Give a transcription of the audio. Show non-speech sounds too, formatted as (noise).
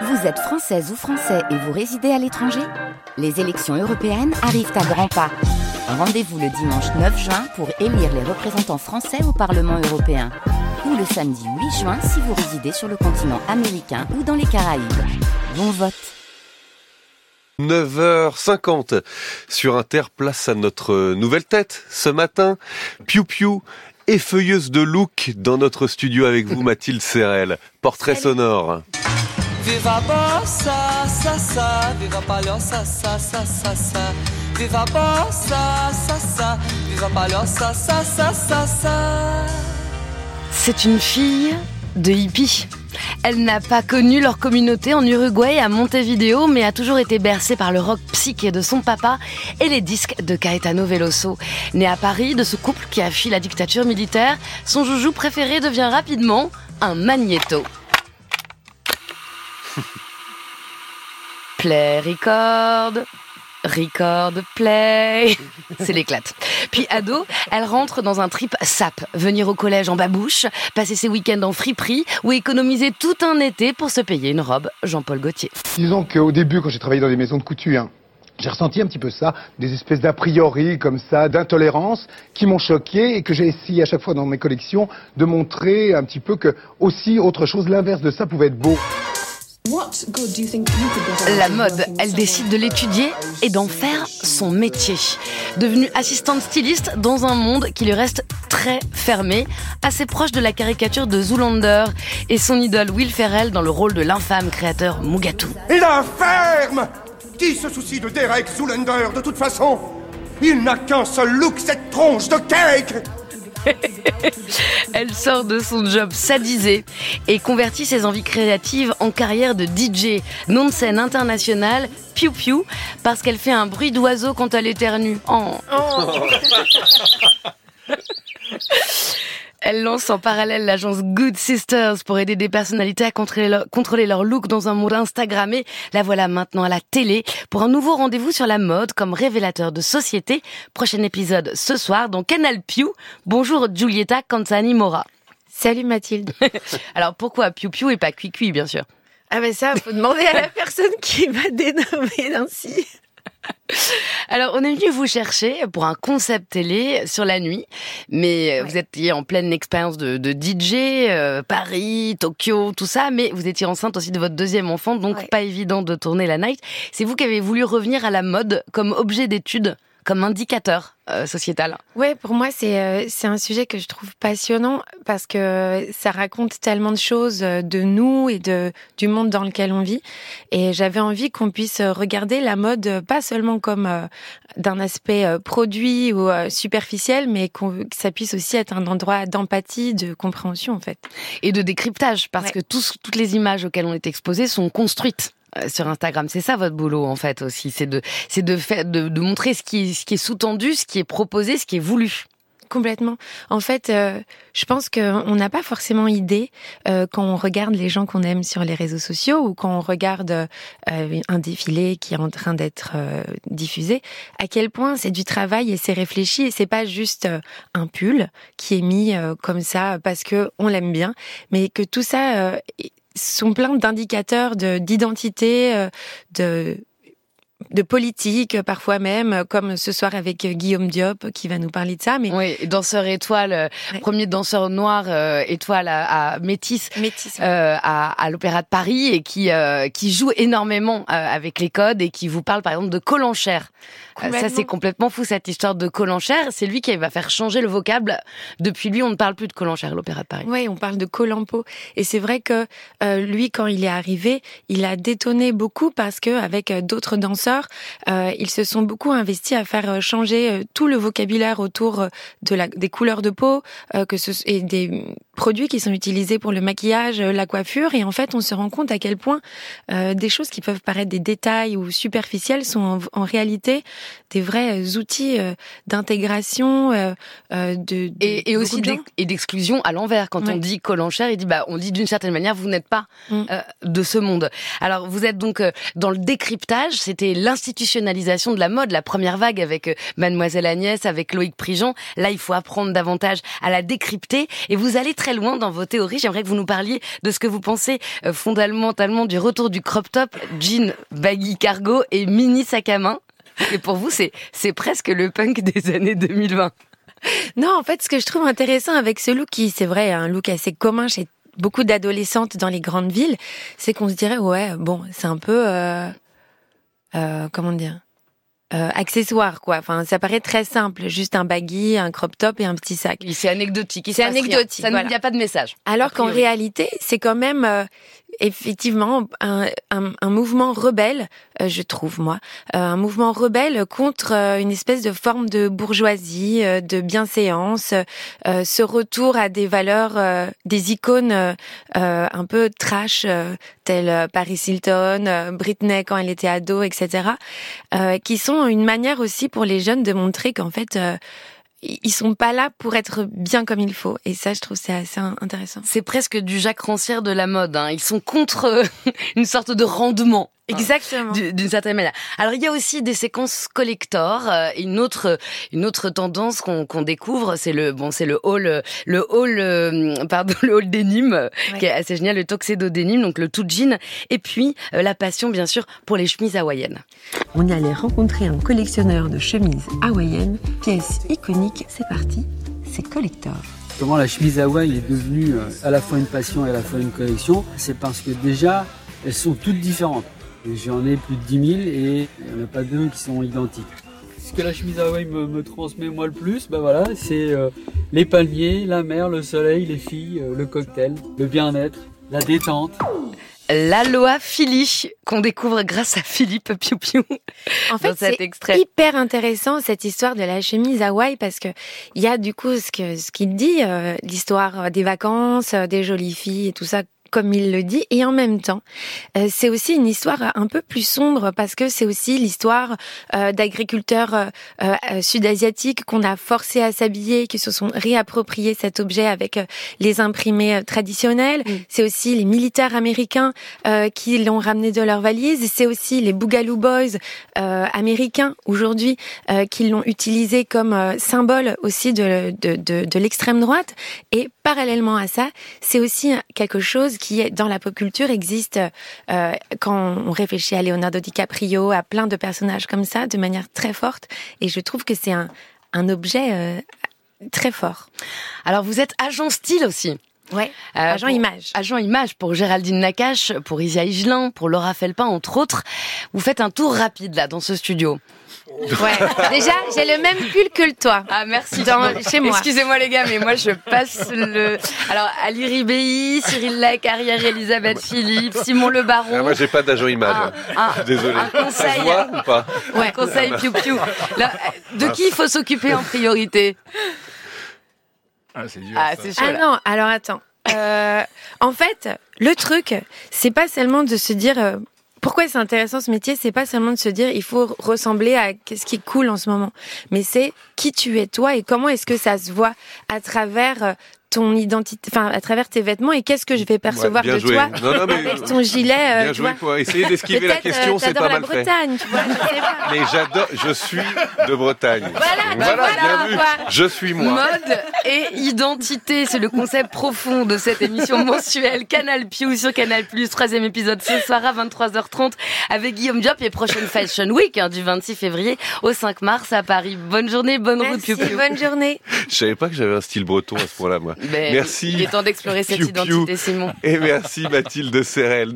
Vous êtes française ou français et vous résidez à l'étranger Les élections européennes arrivent à grands pas. Rendez-vous le dimanche 9 juin pour élire les représentants français au Parlement européen. Ou le samedi 8 juin si vous résidez sur le continent américain ou dans les Caraïbes. Bon vote 9h50 sur Inter, place à notre nouvelle tête ce matin. Piu Piu, effeuilleuse de look dans notre studio avec vous, Mathilde Serrel. Portrait sonore. Viva viva. Viva viva. C'est une fille de hippie. Elle n'a pas connu leur communauté en Uruguay à Montevideo, mais a toujours été bercée par le rock psyché de son papa et les disques de Caetano Veloso. Née à Paris, de ce couple qui a fui la dictature militaire, son joujou préféré devient rapidement un magnéto. Play record, record play. (laughs) C'est l'éclate. Puis ado, elle rentre dans un trip sap. Venir au collège en babouche, passer ses week-ends en friperie ou économiser tout un été pour se payer une robe Jean-Paul Gaultier. Disons qu'au début, quand j'ai travaillé dans des maisons de couture, j'ai ressenti un petit peu ça, des espèces d'a priori comme ça, d'intolérance, qui m'ont choqué et que j'ai essayé à chaque fois dans mes collections de montrer un petit peu que aussi autre chose, l'inverse de ça pouvait être beau. La mode, elle décide de l'étudier et d'en faire son métier. Devenue assistante styliste dans un monde qui lui reste très fermé, assez proche de la caricature de Zoolander et son idole Will Ferrell dans le rôle de l'infâme créateur Mugatu. Ferme Qui se soucie de Derek Zoolander de toute façon? Il n'a qu'un seul look, cette tronche de cake (laughs) Elle sort de son job sadisé et convertit ses envies créatives en carrière de DJ, nom de scène international, Piu Piu, parce qu'elle fait un bruit d'oiseau quand elle éternue. Oh. (laughs) Elle lance en parallèle l'agence Good Sisters pour aider des personnalités à contrôler leur, look dans un monde Instagrammé. La voilà maintenant à la télé pour un nouveau rendez-vous sur la mode comme révélateur de société. Prochain épisode ce soir dans Canal Pew. Bonjour Giulietta Canzani Mora. Salut Mathilde. (laughs) Alors pourquoi Piu Piu et pas Cui bien sûr? Ah ben ça, faut demander à la personne qui va dénommer ainsi. (laughs) Alors, on est venu vous chercher pour un concept télé sur la nuit, mais euh, vous étiez en pleine expérience de, DJ, euh, Paris, Tokyo, tout ça, mais vous étiez enceinte aussi de votre deuxième enfant, donc pas évident de tourner la night. C'est vous qui avez voulu revenir à la mode comme objet d'étude comme indicateur euh, sociétal. Ouais, pour moi c'est euh, c'est un sujet que je trouve passionnant parce que ça raconte tellement de choses euh, de nous et de du monde dans lequel on vit. Et j'avais envie qu'on puisse regarder la mode pas seulement comme d'un aspect produit ou superficiel mais que ça puisse aussi être un endroit d'empathie, de compréhension en fait. Et de décryptage parce que tous, toutes les images auxquelles on est exposé sont construites. euh, sur Instagram. C'est ça votre boulot en fait aussi, c'est de c'est de faire de, de, montrer ce qui est, ce qui est sous-tendu, ce qui est proposé, ce qui est voulu. Complètement. En fait, euh, je pense qu'on n'a pas forcément idée euh, quand on regarde les gens qu'on aime sur les réseaux sociaux ou quand on regarde euh, un défilé qui est en train d'être euh, diffusé, à quel point c'est du travail et c'est réfléchi et c'est pas juste un pull qui est mis comme ça parce que on l'aime bien, mais que tout ça sont plein d'indicateurs d'identité, euh, de de politique parfois même, comme ce soir avec Guillaume Diop qui va nous parler de ça. Mais oui, danseur étoile, premier danseur noir euh, étoile à, à Métis, Métis euh, à, à l'Opéra de Paris et qui qui joue énormément avec les codes et qui vous parle par exemple de Colanchère. ça c'est complètement fou cette histoire de Colanchère. C'est lui qui va faire changer le vocable. Depuis lui, on ne parle plus de Colanchère, l'Opéra de Paris. Oui, on parle de Colampo. Et c'est vrai que lui, quand il est arrivé, il a détonné beaucoup parce que avec d'autres danseurs euh, ils se sont beaucoup investis à faire euh, changer euh, tout le vocabulaire autour de la, des couleurs de peau que ce, et des produits qui sont utilisés pour le maquillage, la coiffure. Et en fait, on se rend compte à quel point des choses qui peuvent paraître des détails ou superficielles sont en, réalité des vrais outils d'intégration, de, et, aussi et d'exclusion à l'envers. Quand on dit Colanchère, il dit bah on dit d'une certaine manière vous n'êtes pas mm. de ce monde. Alors vous êtes donc dans le décryptage. C'était l'institutionnalisation de la mode, la première vague avec euh, Mademoiselle Agnès, avec Loïc Prigent. Là, il faut apprendre davantage à la décrypter. Et vous allez très loin dans vos théories. J'aimerais que vous nous parliez de ce que vous pensez euh, fondamentalement du retour du crop top, jean, baggy, cargo et mini sac à main. Et pour vous, c'est c'est presque le punk des années 2020. Non, en fait, ce que je trouve intéressant avec ce look, qui c'est vrai, un look assez commun chez beaucoup d'adolescentes dans les grandes villes, c'est qu'on se dirait ouais, bon, c'est un peu euh, euh, comment dire? Euh, accessoire quoi. Enfin, ça paraît très simple, juste un baggy, un crop top et un petit sac. C'est anecdotique. C'est anecdotique. Il n'y a pas de message. Alors qu'en réalité, c'est quand même euh, effectivement un, un, un, mouvement rebelle, euh, je trouve moi, euh, un mouvement rebelle contre euh, une espèce de forme de bourgeoisie, de bienséance, ce retour à des valeurs, des icônes un peu trash, telles Paris Hilton, Britney quand elle était ado, etc., qui sont une manière aussi pour les jeunes de montrer qu'en fait ils sont pas là pour être bien comme il faut. Et ça, je trouve c'est assez intéressant. C'est presque du Jacques Rancière de la mode. Hein. Ils sont contre (laughs) une sorte de rendement. Exactement. D'une certaine manière. Alors il y a aussi des séquences collector. Euh, une autre une autre tendance qu'on découvre, c'est le bon, c'est le hall le hall euh, pardon le hall denim qui est assez génial, le tuxedo denim, donc le tout jean. Et puis euh, la passion bien sûr pour les chemises hawaïennes. On y allait rencontrer un collectionneur de chemises hawaïennes, pièce iconique. C'est parti, c'est collector. Comment la chemise hawaï est devenue à la fois une passion et à la fois une collection, c'est parce que déjà elles sont toutes différentes. J'en ai plus de 10 000 et il n'y en a pas deux qui sont identiques. Ce que la chemise Hawaii me, me transmet moi le plus, ben voilà, c'est euh, les palmiers, la mer, le soleil, les filles, euh, le cocktail, le bien-être, la détente. L'Aloha Philly qu'on découvre grâce à Philippe Piu Piu. En fait, c'est hyper intéressant cette histoire de la chemise Hawaï parce que il y a du coup ce que ce qu'il dit, euh, l'histoire des vacances, des jolies filles et tout ça comme il le dit, et en même temps, euh, c'est aussi une histoire un peu plus sombre parce que c'est aussi l'histoire euh, d'agriculteurs euh, sud-asiatiques qu'on a forcé à s'habiller, qui se sont réappropriés cet objet avec les imprimés traditionnels. C'est aussi les militaires américains qui l'ont ramené de leur valise. C'est aussi les Boogaloo Boys américains aujourd'hui qui l'ont utilisé comme symbole aussi de, de, de, de l'extrême droite. Et parallèlement à ça, c'est aussi quelque chose qui, dans la pop culture, existe euh, quand on réfléchit à Leonardo DiCaprio, à plein de personnages comme ça, de manière très forte. Et je trouve que c'est un, un objet euh, très fort. Alors, vous êtes agent style aussi. Ouais, euh, agent image. Agent image pour Géraldine Nakache, pour Isia Higelin, pour Laura Felpin, entre autres. Vous faites un tour rapide là dans ce studio. (laughs) Ouais. Déjà, j'ai le même pull que le toi. Ah merci. Dans, chez moi. Excusez-moi les gars, mais moi je passe le. Alors Ali Ribéi, Cyril Lac, Ariel Elisabeth Philippe, Simon Le Baron. Ah, moi j'ai pas d'agent image. Un, (laughs) un, Désolé. Un conseil. Ça se voit ou pas Ouais. Un conseil piou piou. (laughs) Là, de qui il faut s'occuper en priorité? Ah c'est dur. Ah ça. c'est chaud. Ah là. non, alors attends. Euh, en fait, le truc, c'est pas seulement de se dire euh, pourquoi c'est intéressant ce métier, c'est pas seulement de se dire il faut ressembler à ce qui est cool en ce moment, mais c'est qui tu es toi et comment est-ce que ça se voit à travers euh, ton identité, enfin à travers tes vêtements et qu'est-ce que je vais percevoir de joué. toi Non, non, mais- avec ton gilet. euh, Bien tu joué quoi. Essayer d'esquiver la question, euh, c'est pas la mal fait. Bretagne, tu vois, je sais pas. (laughs) Mais j'adore, je suis de Bretagne. Voilà, bah voilà, bien vu. quoi. Je suis moi. Mode et identité, c'est le concept profond de cette émission mensuelle Canal Piou sur Canal Plus, troisième épisode ce soir à 23h30 avec Guillaume Diop et prochaine Fashion Week hein, du 26 février au 5 mars à Paris. Bonne journée, bonne route Merci, Piou Piou. bonne journée. Je savais pas que j'avais un style breton à ce point-là, moi. Ben, Merci. Il est temps d'explorer cette Piou Piou. identité, Simon. Et merci Mathilde Serrel.